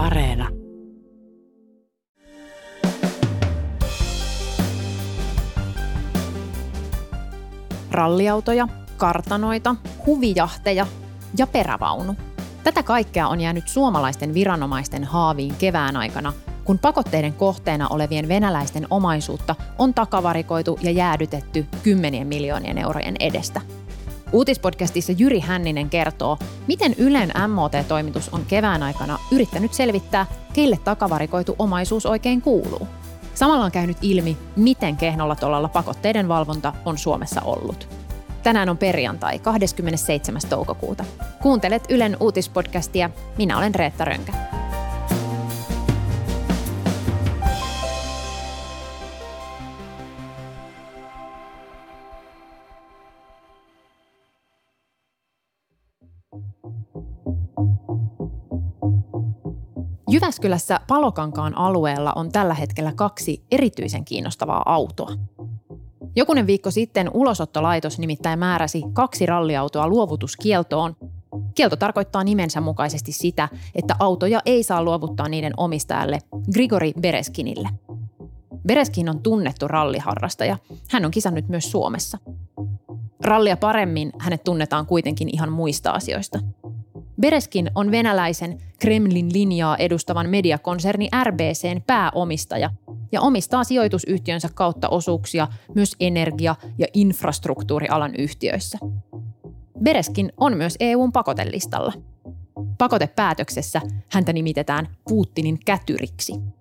Areena. Ralliautoja, kartanoita, huvijahteja ja perävaunu. Tätä kaikkea on jäänyt suomalaisten viranomaisten haaviin kevään aikana, kun pakotteiden kohteena olevien venäläisten omaisuutta on takavarikoitu ja jäädytetty kymmenien miljoonien eurojen edestä – Uutispodcastissa Jyri Hänninen kertoo, miten Ylen MOT-toimitus on kevään aikana yrittänyt selvittää, keille takavarikoitu omaisuus oikein kuuluu. Samalla on käynyt ilmi, miten kehnolla tolalla pakotteiden valvonta on Suomessa ollut. Tänään on perjantai 27. toukokuuta. Kuuntelet Ylen uutispodcastia. Minä olen Reetta Rönkä. Jyväskylässä Palokankaan alueella on tällä hetkellä kaksi erityisen kiinnostavaa autoa. Jokunen viikko sitten ulosottolaitos nimittäin määräsi kaksi ralliautoa luovutuskieltoon. Kielto tarkoittaa nimensä mukaisesti sitä, että autoja ei saa luovuttaa niiden omistajalle Grigori Bereskinille. Bereskin on tunnettu ralliharrastaja. Hän on kisannut myös Suomessa. Rallia paremmin hänet tunnetaan kuitenkin ihan muista asioista – Bereskin on venäläisen Kremlin linjaa edustavan mediakonserni RBCn pääomistaja ja omistaa sijoitusyhtiönsä kautta osuuksia myös energia- ja infrastruktuurialan yhtiöissä. Bereskin on myös EUn pakotelistalla. Pakotepäätöksessä häntä nimitetään Putinin kätyriksi –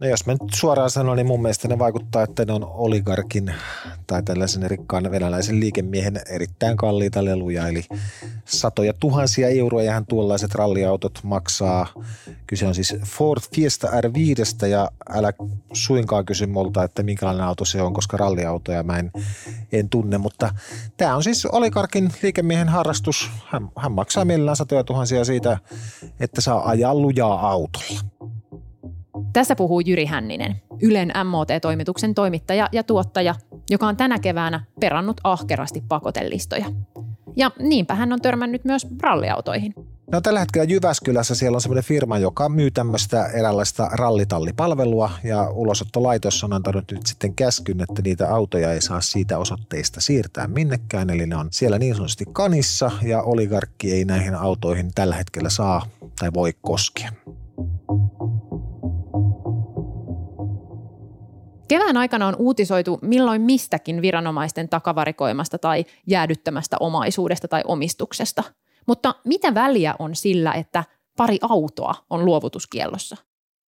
No jos mä nyt suoraan sanon, niin mun mielestä ne vaikuttaa, että ne on oligarkin tai tällaisen rikkaan venäläisen liikemiehen erittäin kalliita leluja, eli satoja tuhansia euroja hän tuollaiset ralliautot maksaa. Kyse on siis Ford Fiesta R5 ja älä suinkaan kysy multa, että minkälainen auto se on, koska ralliautoja mä en, en tunne, mutta tämä on siis oligarkin liikemiehen harrastus. Hän, hän maksaa millään satoja tuhansia siitä, että saa ajaa lujaa autolla. Tässä puhuu Jyri Hänninen, Ylen MOT-toimituksen toimittaja ja tuottaja, joka on tänä keväänä perannut ahkerasti pakotelistoja. Ja niinpä hän on törmännyt myös ralliautoihin. No tällä hetkellä Jyväskylässä siellä on semmoinen firma, joka myy tämmöistä eräänlaista rallitallipalvelua ja ulosottolaitos on antanut nyt sitten käskyn, että niitä autoja ei saa siitä osoitteista siirtää minnekään. Eli ne on siellä niin sanotusti kanissa ja oligarkki ei näihin autoihin tällä hetkellä saa tai voi koskea. Kevään aikana on uutisoitu milloin mistäkin viranomaisten takavarikoimasta tai jäädyttämästä omaisuudesta tai omistuksesta. Mutta mitä väliä on sillä, että pari autoa on luovutuskiellossa?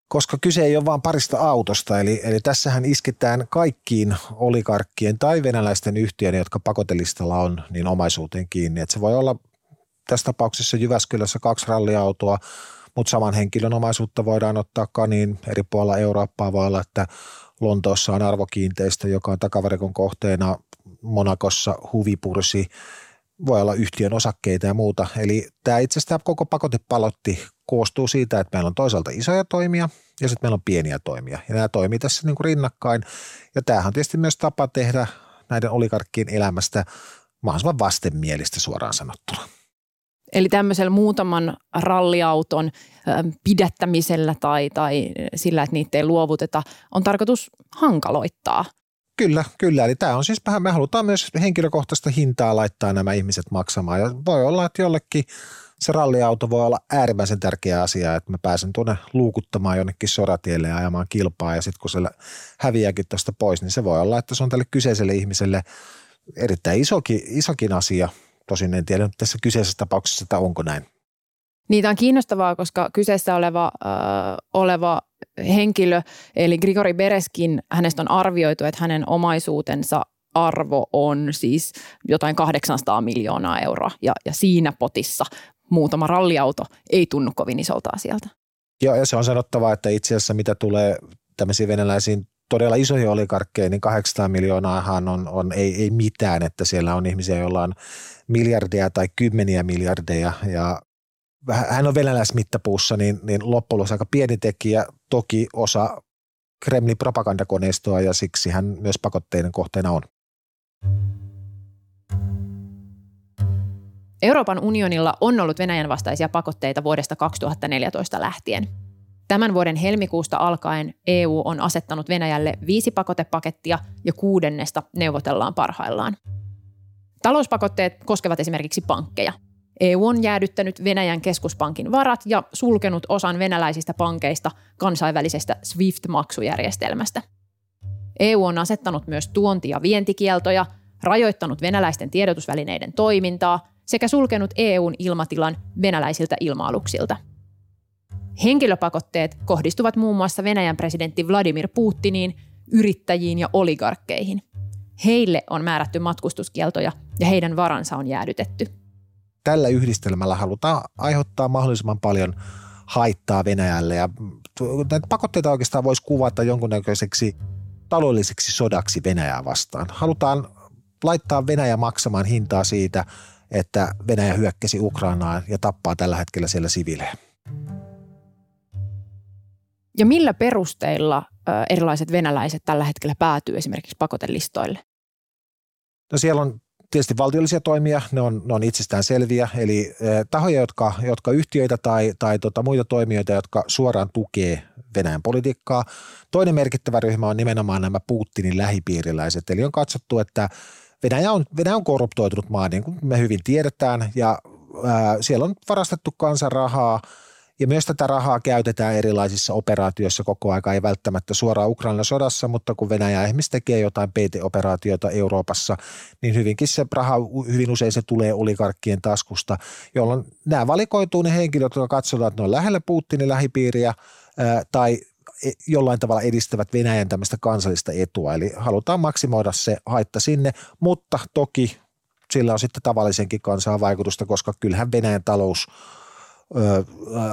Koska kyse ei ole vain parista autosta, eli, eli tässähän isketään kaikkiin olikarkkien tai venäläisten yhtiöiden, jotka pakotelistalla on, niin omaisuuteen kiinni. Et se voi olla tässä tapauksessa Jyväskylässä kaksi ralliautoa, mutta saman henkilön omaisuutta voidaan ottaa kaniin eri puolilla Eurooppaa. Voi olla, että Lontoossa on arvokiinteistö, joka on takavarikon kohteena, Monakossa huvipursi, voi olla yhtiön osakkeita ja muuta. Eli tämä itse asiassa koko pakotepalotti koostuu siitä, että meillä on toisaalta isoja toimia ja sitten meillä on pieniä toimia. Ja nämä toimii tässä niin kuin rinnakkain. Ja tämähän on tietysti myös tapa tehdä näiden oligarkkien elämästä mahdollisimman vastenmielistä suoraan sanottuna. Eli tämmöisellä muutaman ralliauton pidättämisellä tai, tai sillä, että niitä ei luovuteta, on tarkoitus hankaloittaa. Kyllä, kyllä. Eli tämä on siis vähän, me halutaan myös henkilökohtaista hintaa laittaa nämä ihmiset maksamaan. Ja voi olla, että jollekin se ralliauto voi olla äärimmäisen tärkeä asia, että mä pääsen tuonne luukuttamaan jonnekin soratielle ja ajamaan kilpaa ja sitten kun se häviääkin tuosta pois, niin se voi olla, että se on tälle kyseiselle ihmiselle erittäin isokin, isokin asia – Tosin en tiedä tässä kyseisessä tapauksessa, että onko näin. Niitä on kiinnostavaa, koska kyseessä oleva, äh, oleva henkilö, eli Grigori Bereskin, hänestä on arvioitu, että hänen omaisuutensa arvo on siis jotain 800 miljoonaa euroa. Ja, ja siinä potissa muutama ralliauto ei tunnu kovin isolta asialta. Joo, ja se on sanottava, että itse asiassa mitä tulee tämmöisiin venäläisiin todella isoja olikarkkeja, niin 800 miljoonaahan on, on ei, ei mitään, että siellä on ihmisiä, joilla on miljardeja tai kymmeniä miljardeja ja hän on venäläismittapuussa, niin, niin loppujen aika pieni tekijä, toki osa Kremlin propagandakoneistoa ja siksi hän myös pakotteiden kohteena on. Euroopan unionilla on ollut Venäjän vastaisia pakotteita vuodesta 2014 lähtien. Tämän vuoden helmikuusta alkaen EU on asettanut Venäjälle viisi pakotepakettia ja kuudennesta neuvotellaan parhaillaan. Talouspakotteet koskevat esimerkiksi pankkeja. EU on jäädyttänyt Venäjän keskuspankin varat ja sulkenut osan venäläisistä pankeista kansainvälisestä SWIFT-maksujärjestelmästä. EU on asettanut myös tuonti- ja vientikieltoja, rajoittanut venäläisten tiedotusvälineiden toimintaa sekä sulkenut EUn ilmatilan venäläisiltä ilma-aluksilta. Henkilöpakotteet kohdistuvat muun muassa Venäjän presidentti Vladimir Putiniin, yrittäjiin ja oligarkkeihin. Heille on määrätty matkustuskieltoja ja heidän varansa on jäädytetty. Tällä yhdistelmällä halutaan aiheuttaa mahdollisimman paljon haittaa Venäjälle ja näitä pakotteita oikeastaan voisi kuvata jonkunnäköiseksi taloudelliseksi sodaksi Venäjää vastaan. Halutaan laittaa Venäjä maksamaan hintaa siitä, että Venäjä hyökkäsi Ukrainaan ja tappaa tällä hetkellä siellä siviilejä. Ja millä perusteilla erilaiset venäläiset tällä hetkellä päätyy esimerkiksi pakotelistoille? No siellä on tietysti valtiollisia toimia, ne on, ne on itsestään selviä, eli tahoja, jotka, jotka yhtiöitä tai, tai tota, muita toimijoita, jotka suoraan tukee Venäjän politiikkaa. Toinen merkittävä ryhmä on nimenomaan nämä Putinin lähipiiriläiset, eli on katsottu, että Venäjä on, Venäjä on korruptoitunut maa, niin kuin me hyvin tiedetään, ja ää, siellä on varastettu kansan rahaa, ja myös tätä rahaa käytetään erilaisissa operaatioissa koko aika, ei välttämättä suoraan Ukrainan sodassa, mutta kun Venäjä esimerkiksi tekee jotain peiteoperaatioita Euroopassa, niin hyvinkin se raha, hyvin usein se tulee oligarkkien taskusta, jolloin nämä valikoituu ne henkilöt, jotka katsotaan, että ne on lähellä Putinin lähipiiriä tai e, jollain tavalla edistävät Venäjän tämmöistä kansallista etua. Eli halutaan maksimoida se haitta sinne, mutta toki sillä on sitten tavallisenkin kansaan vaikutusta, koska kyllähän Venäjän talous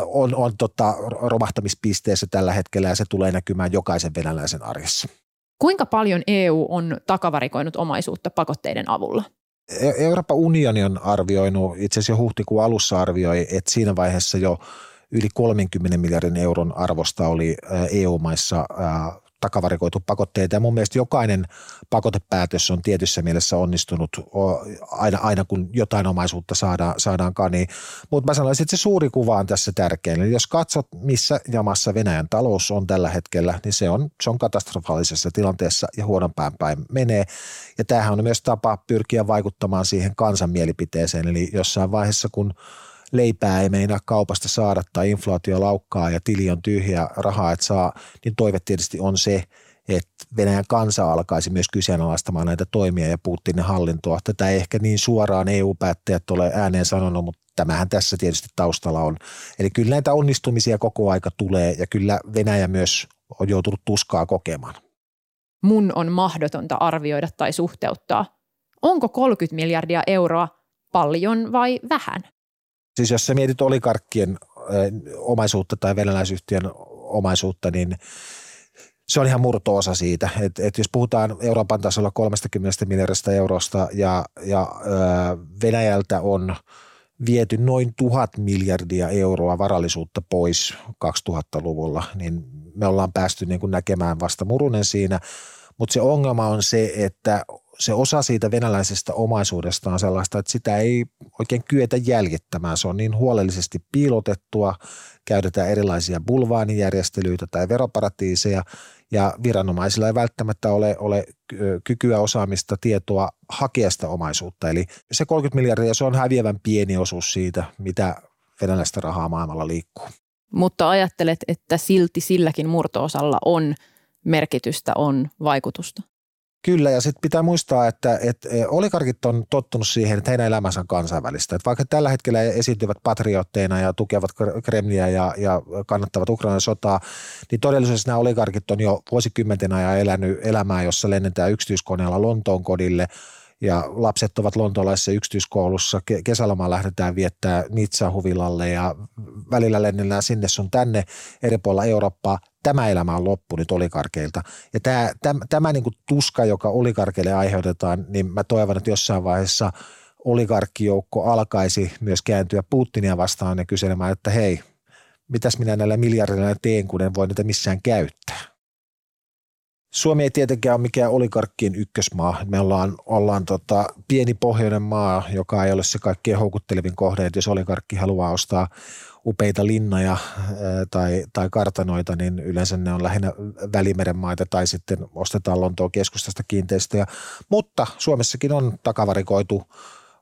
on, on tota romahtamispisteessä tällä hetkellä ja se tulee näkymään jokaisen venäläisen arjessa. Kuinka paljon EU on takavarikoinut omaisuutta pakotteiden avulla? E-, Euroopan unioni on arvioinut, itse asiassa jo huhtikuun alussa arvioi, että siinä vaiheessa jo yli 30 miljardin euron arvosta oli EU-maissa takavarikoitu pakotteita ja mun mielestä jokainen pakotepäätös on tietyssä mielessä onnistunut aina, aina kun jotain omaisuutta saadaan, saadaankaan. Niin, mutta mä sanoisin, että se suuri kuva on tässä tärkein. Eli jos katsot, missä jamassa Venäjän talous on tällä hetkellä, niin se on, se on katastrofaalisessa tilanteessa ja huonompään päin menee. Ja tämähän on myös tapa pyrkiä vaikuttamaan siihen kansan mielipiteeseen. Eli jossain vaiheessa, kun leipää ei meinaa kaupasta saada tai inflaatio laukkaa ja tili on tyhjä rahaa, että saa, niin toive tietysti on se, että Venäjän kansa alkaisi myös kyseenalaistamaan näitä toimia ja Putinin hallintoa. Tätä ei ehkä niin suoraan EU-päättäjät ole ääneen sanonut, mutta tämähän tässä tietysti taustalla on. Eli kyllä näitä onnistumisia koko aika tulee ja kyllä Venäjä myös on joutunut tuskaa kokemaan. Mun on mahdotonta arvioida tai suhteuttaa. Onko 30 miljardia euroa paljon vai vähän? Siis jos sä mietit olikarkkien omaisuutta tai venäläisyhtiön omaisuutta, niin se on ihan murto-osa siitä. Et, et jos puhutaan Euroopan tasolla 30 miljardista eurosta ja, ja ö, Venäjältä on viety noin tuhat miljardia euroa varallisuutta pois 2000-luvulla, niin me ollaan päästy niin kuin näkemään vasta murunen siinä. Mutta se ongelma on se, että se osa siitä venäläisestä omaisuudesta on sellaista, että sitä ei oikein kyetä jäljittämään. Se on niin huolellisesti piilotettua, käytetään erilaisia bulvaanijärjestelyitä tai veroparatiiseja ja viranomaisilla ei välttämättä ole, ole kykyä, osaamista, tietoa hakea sitä omaisuutta. Eli se 30 miljardia, se on häviävän pieni osuus siitä, mitä venäläistä rahaa maailmalla liikkuu. Mutta ajattelet, että silti silläkin murtoosalla on merkitystä, on vaikutusta? Kyllä, ja sitten pitää muistaa, että, että e, oligarkit on tottunut siihen, että heidän elämänsä on kansainvälistä. Että vaikka tällä hetkellä esiintyvät patriotteina ja tukevat Kremliä ja, ja kannattavat Ukrainan sotaa, niin todellisuudessa nämä oligarkit on jo vuosikymmenten ajan elänyt elämää, jossa lennetään yksityiskoneella Lontoon kodille – ja lapset ovat lontolaisessa yksityiskoulussa, kesälomaan lähdetään viettää Nitsa huvilalle ja välillä lennellään sinne sun tänne eri puolilla Eurooppaa. Tämä elämä on loppu nyt olikarkeilta. Ja tämä, tämä, tämä niin kuin tuska, joka olikarkeille aiheutetaan, niin mä toivon, että jossain vaiheessa oligarkkijoukko alkaisi myös kääntyä Putinia vastaan ja kyselemään, että hei, mitäs minä näillä miljardilla teen, kun en voi niitä missään käyttää. Suomi ei tietenkään ole mikään oligarkkien ykkösmaa. Me ollaan, ollaan tota, pieni pohjoinen maa, joka ei ole se kaikkein houkuttelevin kohde, että jos oligarkki haluaa ostaa upeita linnoja tai, tai kartanoita, niin yleensä ne on lähinnä Välimeren maita tai sitten ostetaan Lontoon keskustasta kiinteistöjä. Mutta Suomessakin on takavarikoitu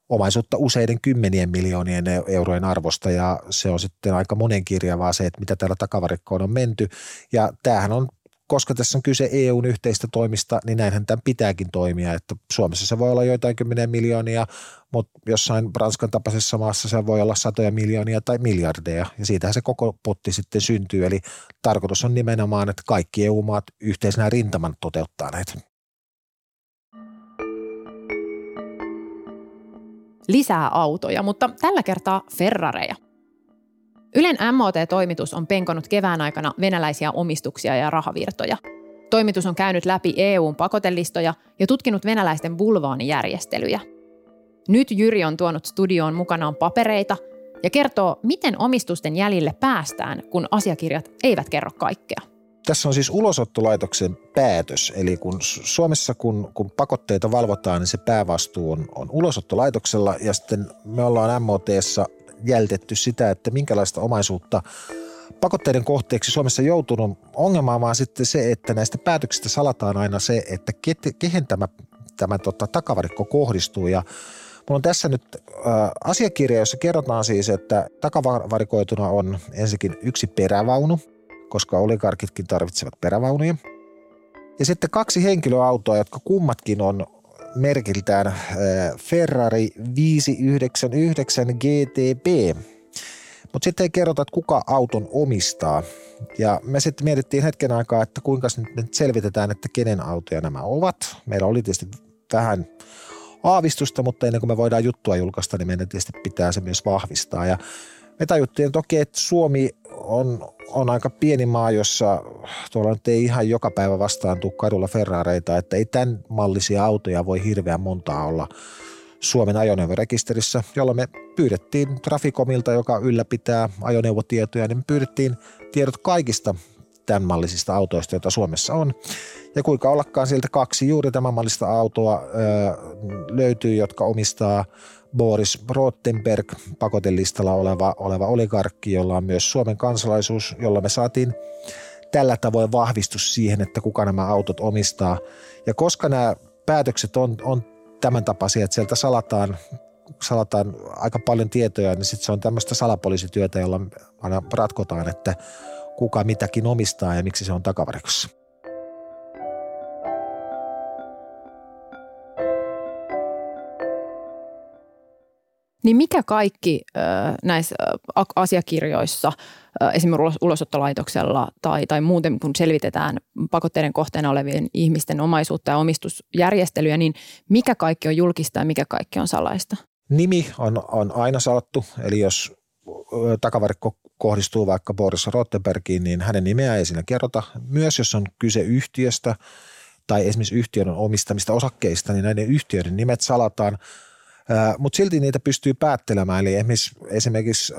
omaisuutta useiden kymmenien miljoonien eurojen arvosta ja se on sitten aika monen kirjavaa se, että mitä täällä takavarikkoon on menty. Ja tämähän on koska tässä on kyse EUn yhteistä toimista, niin näinhän tämän pitääkin toimia, että Suomessa se voi olla joitain kymmenen miljoonia, mutta jossain Ranskan tapaisessa maassa se voi olla satoja miljoonia tai miljardeja, ja siitähän se koko potti sitten syntyy, eli tarkoitus on nimenomaan, että kaikki EU-maat yhteisenä rintaman toteuttaa näitä. Lisää autoja, mutta tällä kertaa Ferrareja – Ylen MOT-toimitus on penkonut kevään aikana venäläisiä omistuksia ja rahavirtoja. Toimitus on käynyt läpi EUn pakotelistoja ja tutkinut venäläisten bulvaanijärjestelyjä. Nyt Jyri on tuonut studioon mukanaan papereita ja kertoo, miten omistusten jäljille päästään, kun asiakirjat eivät kerro kaikkea. Tässä on siis ulosottolaitoksen päätös, eli kun Suomessa kun, kun pakotteita valvotaan, niin se päävastuu on, on ulosottolaitoksella ja sitten me ollaan MOTssa jältetty sitä, että minkälaista omaisuutta pakotteiden kohteeksi Suomessa joutunut ongelmaan, vaan sitten se, että näistä päätöksistä salataan aina se, että kehen tämä, tämä tota, takavarikko kohdistuu. Ja Mulla on tässä nyt äh, asiakirja, jossa kerrotaan siis, että takavarikoituna on ensinnäkin yksi perävaunu, koska oligarkitkin tarvitsevat perävaunuja. Ja sitten kaksi henkilöautoa, jotka kummatkin on merkiltään äh, Ferrari 599 GTB. Mutta sitten ei kerrota, että kuka auton omistaa. Ja me sitten mietittiin hetken aikaa, että kuinka nyt selvitetään, että kenen autoja nämä ovat. Meillä oli tietysti vähän aavistusta, mutta ennen kuin me voidaan juttua julkaista, niin meidän tietysti pitää se myös vahvistaa. Ja me tajuttiin toki, että Suomi on, on aika pieni maa, jossa tuolla nyt ei ihan joka päivä vastaan tule kadulla Ferrareita, että ei tämän mallisia autoja voi hirveän montaa olla Suomen ajoneuvorekisterissä, jolla me pyydettiin Trafikomilta, joka ylläpitää ajoneuvotietoja, niin me pyydettiin tiedot kaikista tämän mallisista autoista, joita Suomessa on. Ja kuinka ollakaan sieltä kaksi juuri tämän mallista autoa öö, löytyy, jotka omistaa Boris Rottenberg, pakotelistalla oleva, oleva oligarkki, jolla on myös Suomen kansalaisuus, jolla me saatiin tällä tavoin vahvistus siihen, että kuka nämä autot omistaa. Ja koska nämä päätökset on, on tämän tapaisia, että sieltä salataan, salataan aika paljon tietoja, niin sitten se on tämmöistä salapoliisityötä, jolla aina ratkotaan, että kuka mitäkin omistaa ja miksi se on takavarikossa. Niin mikä kaikki näissä asiakirjoissa, esimerkiksi ulosottolaitoksella tai, tai muuten kun selvitetään pakotteiden kohteena olevien ihmisten omaisuutta ja omistusjärjestelyjä, niin mikä kaikki on julkista ja mikä kaikki on salaista? Nimi on, on aina salattu, eli jos takavarikko kohdistuu vaikka Boris Rottenbergiin, niin hänen nimeä ei siinä kerrota. Myös jos on kyse yhtiöstä tai esimerkiksi yhtiön omistamista osakkeista, niin näiden yhtiöiden nimet salataan – mutta silti niitä pystyy päättelemään. Eli esimerkiksi, esimerkiksi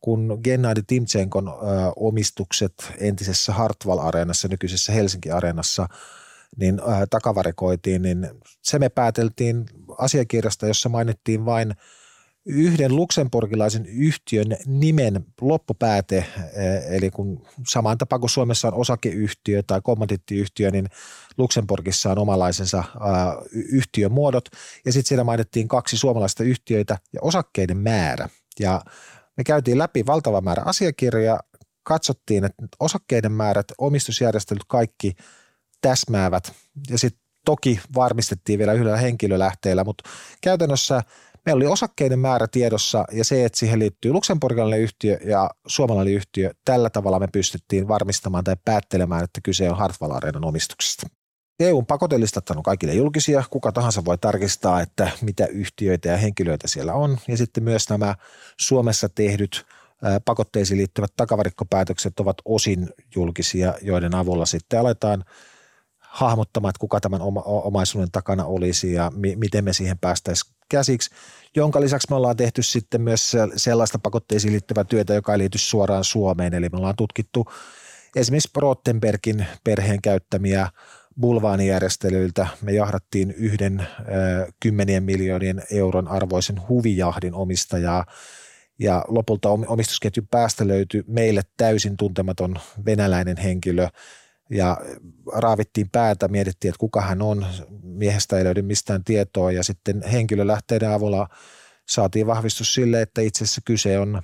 kun Gennady Timchenkon omistukset entisessä Hartwall-areenassa, nykyisessä Helsinki-areenassa, niin takavarikoitiin, niin se me pääteltiin asiakirjasta, jossa mainittiin vain – yhden luksemburgilaisen yhtiön nimen loppupääte, eh, eli kun samaan tapaan kuin Suomessa on osakeyhtiö tai kommandittiyhtiö, niin Luxemburgissa on omalaisensa yhtiömuodot, ja sitten siellä mainittiin kaksi suomalaista yhtiöitä ja osakkeiden määrä. Ja me käytiin läpi valtava määrä asiakirjoja, katsottiin, että osakkeiden määrät, omistusjärjestelyt kaikki täsmäävät, ja sitten toki varmistettiin vielä yhdellä henkilölähteellä, mutta käytännössä – Meillä oli osakkeiden määrä tiedossa ja se, että siihen liittyy luksemburgilainen yhtiö ja suomalainen yhtiö. Tällä tavalla me pystyttiin varmistamaan tai päättelemään, että kyse on Hartwall Areenan omistuksesta. EUn pakotelistat on kaikille julkisia. Kuka tahansa voi tarkistaa, että mitä yhtiöitä ja henkilöitä siellä on. Ja sitten myös nämä Suomessa tehdyt pakotteisiin liittyvät takavarikkopäätökset ovat osin julkisia, joiden avulla sitten aletaan hahmottamaan, että kuka tämän omaisuuden takana olisi ja mi- miten me siihen päästäisiin käsiksi, jonka lisäksi me ollaan tehty sitten myös sellaista pakotteisiin liittyvää työtä, joka ei liity suoraan Suomeen, eli me ollaan tutkittu esimerkiksi Rottenbergin perheen käyttämiä bulvaanijärjestelyiltä. Me jahdattiin yhden ö, kymmenien miljoonien euron arvoisen huvijahdin omistajaa Ja lopulta omistusketjun päästä löytyi meille täysin tuntematon venäläinen henkilö ja raavittiin päätä, mietittiin, että kuka hän on. Miehestä ei löydy mistään tietoa ja sitten henkilölähteiden avulla saatiin vahvistus sille, että itse asiassa kyse on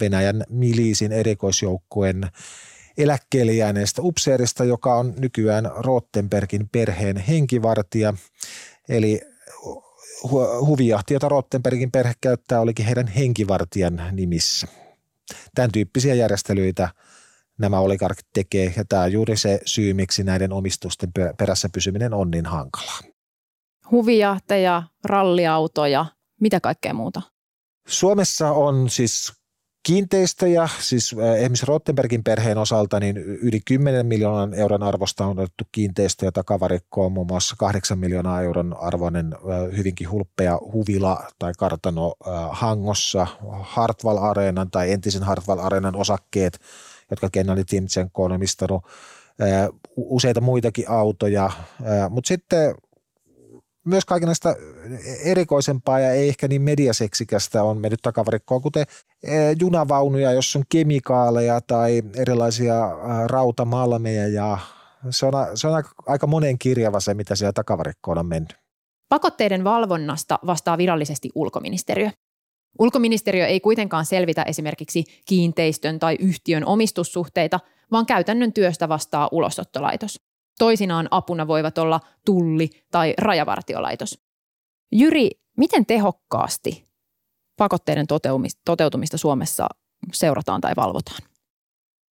Venäjän miliisin erikoisjoukkueen eläkkeelle jääneestä upseerista, joka on nykyään Rottenbergin perheen henkivartija. Eli huvijahti, jota Rottenbergin perhe käyttää, olikin heidän henkivartijan nimissä. Tämän tyyppisiä järjestelyitä nämä oligarkit tekee, ja tämä on juuri se syy, miksi näiden omistusten perässä pysyminen on niin hankalaa. Huvijahteja, ralliautoja, mitä kaikkea muuta? Suomessa on siis kiinteistöjä, siis esimerkiksi Rottenbergin perheen osalta niin yli 10 miljoonan euron arvosta on otettu kiinteistöjä takavarikkoon, muun muassa 8 miljoonaa euron arvoinen hyvinkin hulppea huvila tai kartano Hangossa, Hartwall Areenan tai entisen Hartwall Areenan osakkeet, jotka Gennady Timchenko on omistanut, useita muitakin autoja, mutta sitten myös kaikenlaista erikoisempaa ja ei ehkä niin mediaseksikästä on mennyt takavarikkoon, kuten junavaunuja, jos on kemikaaleja tai erilaisia rautamalmeja ja se on, se on aika, aika monen kirjava se, mitä siellä takavarikkoon on mennyt. Pakotteiden valvonnasta vastaa virallisesti ulkoministeriö. Ulkoministeriö ei kuitenkaan selvitä esimerkiksi kiinteistön tai yhtiön omistussuhteita, vaan käytännön työstä vastaa ulosottolaitos. Toisinaan apuna voivat olla tulli tai rajavartiolaitos. Jyri, miten tehokkaasti pakotteiden toteutumista Suomessa seurataan tai valvotaan?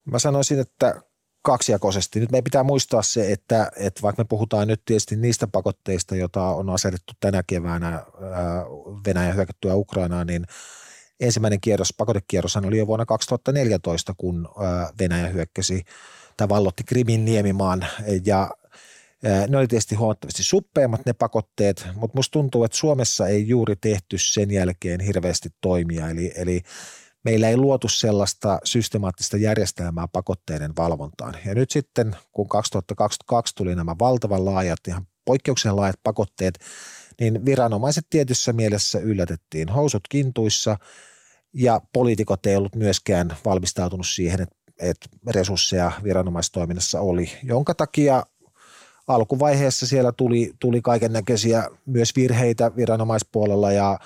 Mä sanoisin, että kaksijakoisesti. Nyt meidän pitää muistaa se, että, että vaikka me puhutaan nyt tietysti niistä pakotteista, joita on asetettu tänä keväänä Venäjän hyökättyä Ukrainaan, niin ensimmäinen kierros, pakotekierros oli jo vuonna 2014, kun Venäjä hyökkäsi tai vallotti Krimin niemimaan ja ne oli tietysti huomattavasti suppeammat ne pakotteet, mutta musta tuntuu, että Suomessa ei juuri tehty sen jälkeen hirveästi toimia. Eli, eli meillä ei luotu sellaista systemaattista järjestelmää pakotteiden valvontaan. Ja nyt sitten, kun 2022 tuli nämä valtavan laajat, ihan poikkeuksellisen laajat pakotteet, niin viranomaiset tietyssä mielessä yllätettiin housut kintuissa ja poliitikot ei ollut myöskään valmistautunut siihen, että että resursseja viranomaistoiminnassa oli, jonka takia alkuvaiheessa siellä tuli, tuli kaiken näköisiä myös virheitä viranomaispuolella ja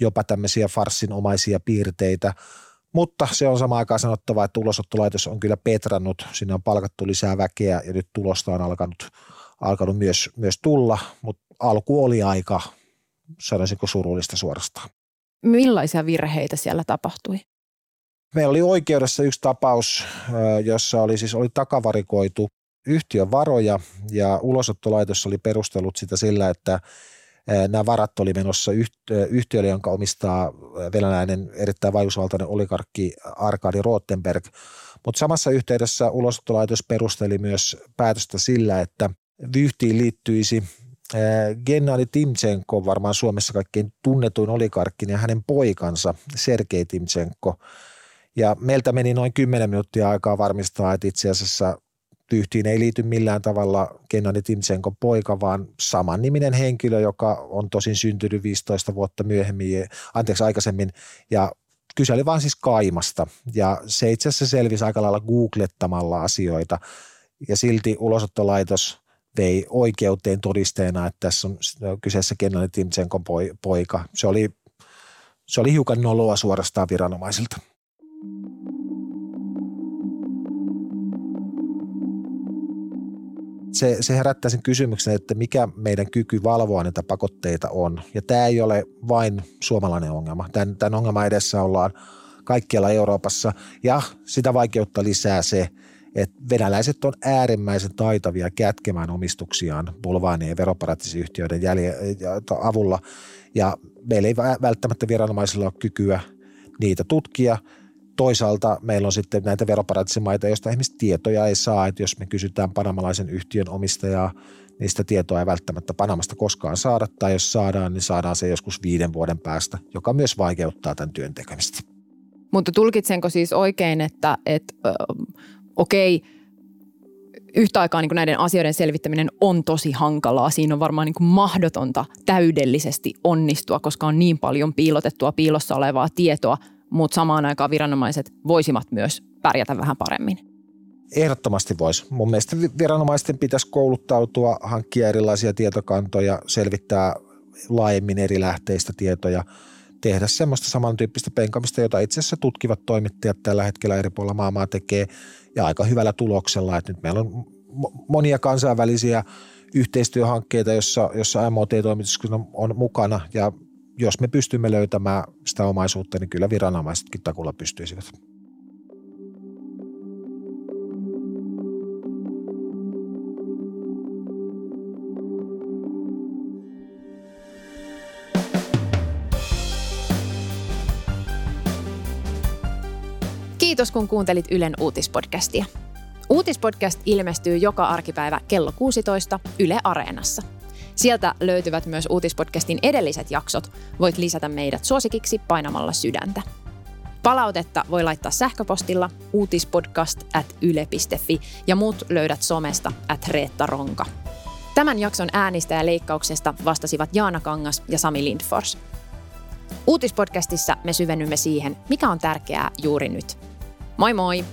jopa tämmöisiä farssinomaisia piirteitä, mutta se on sama aikaan sanottava, että ulosottolaitos on kyllä petrannut, sinne on palkattu lisää väkeä ja nyt tulosta on alkanut, alkanut myös, myös tulla, mutta alku oli aika, sanoisinko surullista suorastaan. Millaisia virheitä siellä tapahtui? Meillä oli oikeudessa yksi tapaus, jossa oli siis oli takavarikoitu yhtiön varoja ja ulosottolaitos oli perustellut sitä sillä, että nämä varat oli menossa yhtiölle, jonka omistaa venäläinen erittäin vaikutusvaltainen oligarkki Arkadi Rottenberg. Mutta samassa yhteydessä ulosottolaitos perusteli myös päätöstä sillä, että vyyhtiin liittyisi Gennadi Timchenko, varmaan Suomessa kaikkein tunnetuin oligarkki, ja hänen poikansa Sergei Timchenko – ja meiltä meni noin 10 minuuttia aikaa varmistaa, että itse asiassa Tyhtiin ei liity millään tavalla Gennady Timtsenkon poika, vaan saman niminen henkilö, joka on tosin syntynyt 15 vuotta myöhemmin, anteeksi aikaisemmin, ja kyse oli vaan siis Kaimasta. Ja se itse asiassa selvisi aika lailla googlettamalla asioita, ja silti ulosottolaitos vei oikeuteen todisteena, että tässä on kyseessä Gennady Timtsenkon poika. Se oli, se oli hiukan noloa suorastaan viranomaisilta. Se, se herättää sen kysymyksen, että mikä meidän kyky valvoa näitä pakotteita on. Ja tämä ei ole vain suomalainen ongelma. Tämän, tämän ongelman edessä ollaan kaikkialla Euroopassa ja sitä vaikeutta lisää se, että venäläiset on äärimmäisen taitavia kätkemään omistuksiaan bulvaanien ja veroparatiisiyhtiöiden avulla ja meillä ei välttämättä viranomaisilla ole kykyä niitä tutkia – Toisaalta meillä on sitten näitä veroparatiisimaita, joista esimerkiksi tietoja ei saa, että jos me kysytään panamalaisen yhtiön omistajaa, niistä tietoa ei välttämättä Panamasta koskaan saada, tai jos saadaan, niin saadaan se joskus viiden vuoden päästä, joka myös vaikeuttaa tämän työn tekemistä. Mutta tulkitsenko siis oikein, että, että okei, yhtä aikaa niin näiden asioiden selvittäminen on tosi hankalaa. Siinä on varmaan niin mahdotonta täydellisesti onnistua, koska on niin paljon piilotettua piilossa olevaa tietoa – mutta samaan aikaan viranomaiset voisivat myös pärjätä vähän paremmin? Ehdottomasti voisi. Mun mielestä viranomaisten pitäisi kouluttautua, hankkia erilaisia tietokantoja, selvittää laajemmin eri lähteistä tietoja, tehdä semmoista samantyyppistä penkamista, jota itse asiassa tutkivat toimittajat tällä hetkellä eri puolilla maailmaa tekee ja aika hyvällä tuloksella. Että nyt meillä on monia kansainvälisiä yhteistyöhankkeita, jossa, jossa MOT-toimitus on mukana ja jos me pystymme löytämään sitä omaisuutta, niin kyllä viranomaisetkin takulla pystyisivät. Kiitos kun kuuntelit Ylen uutispodcastia. Uutispodcast ilmestyy joka arkipäivä kello 16 Yle Areenassa. Sieltä löytyvät myös uutispodcastin edelliset jaksot. Voit lisätä meidät suosikiksi painamalla sydäntä. Palautetta voi laittaa sähköpostilla uutispodcast at yle.fi ja muut löydät somesta at Reetta Ronka. Tämän jakson äänistä ja leikkauksesta vastasivat Jaana Kangas ja Sami Lindfors. Uutispodcastissa me syvennymme siihen, mikä on tärkeää juuri nyt. Moi moi!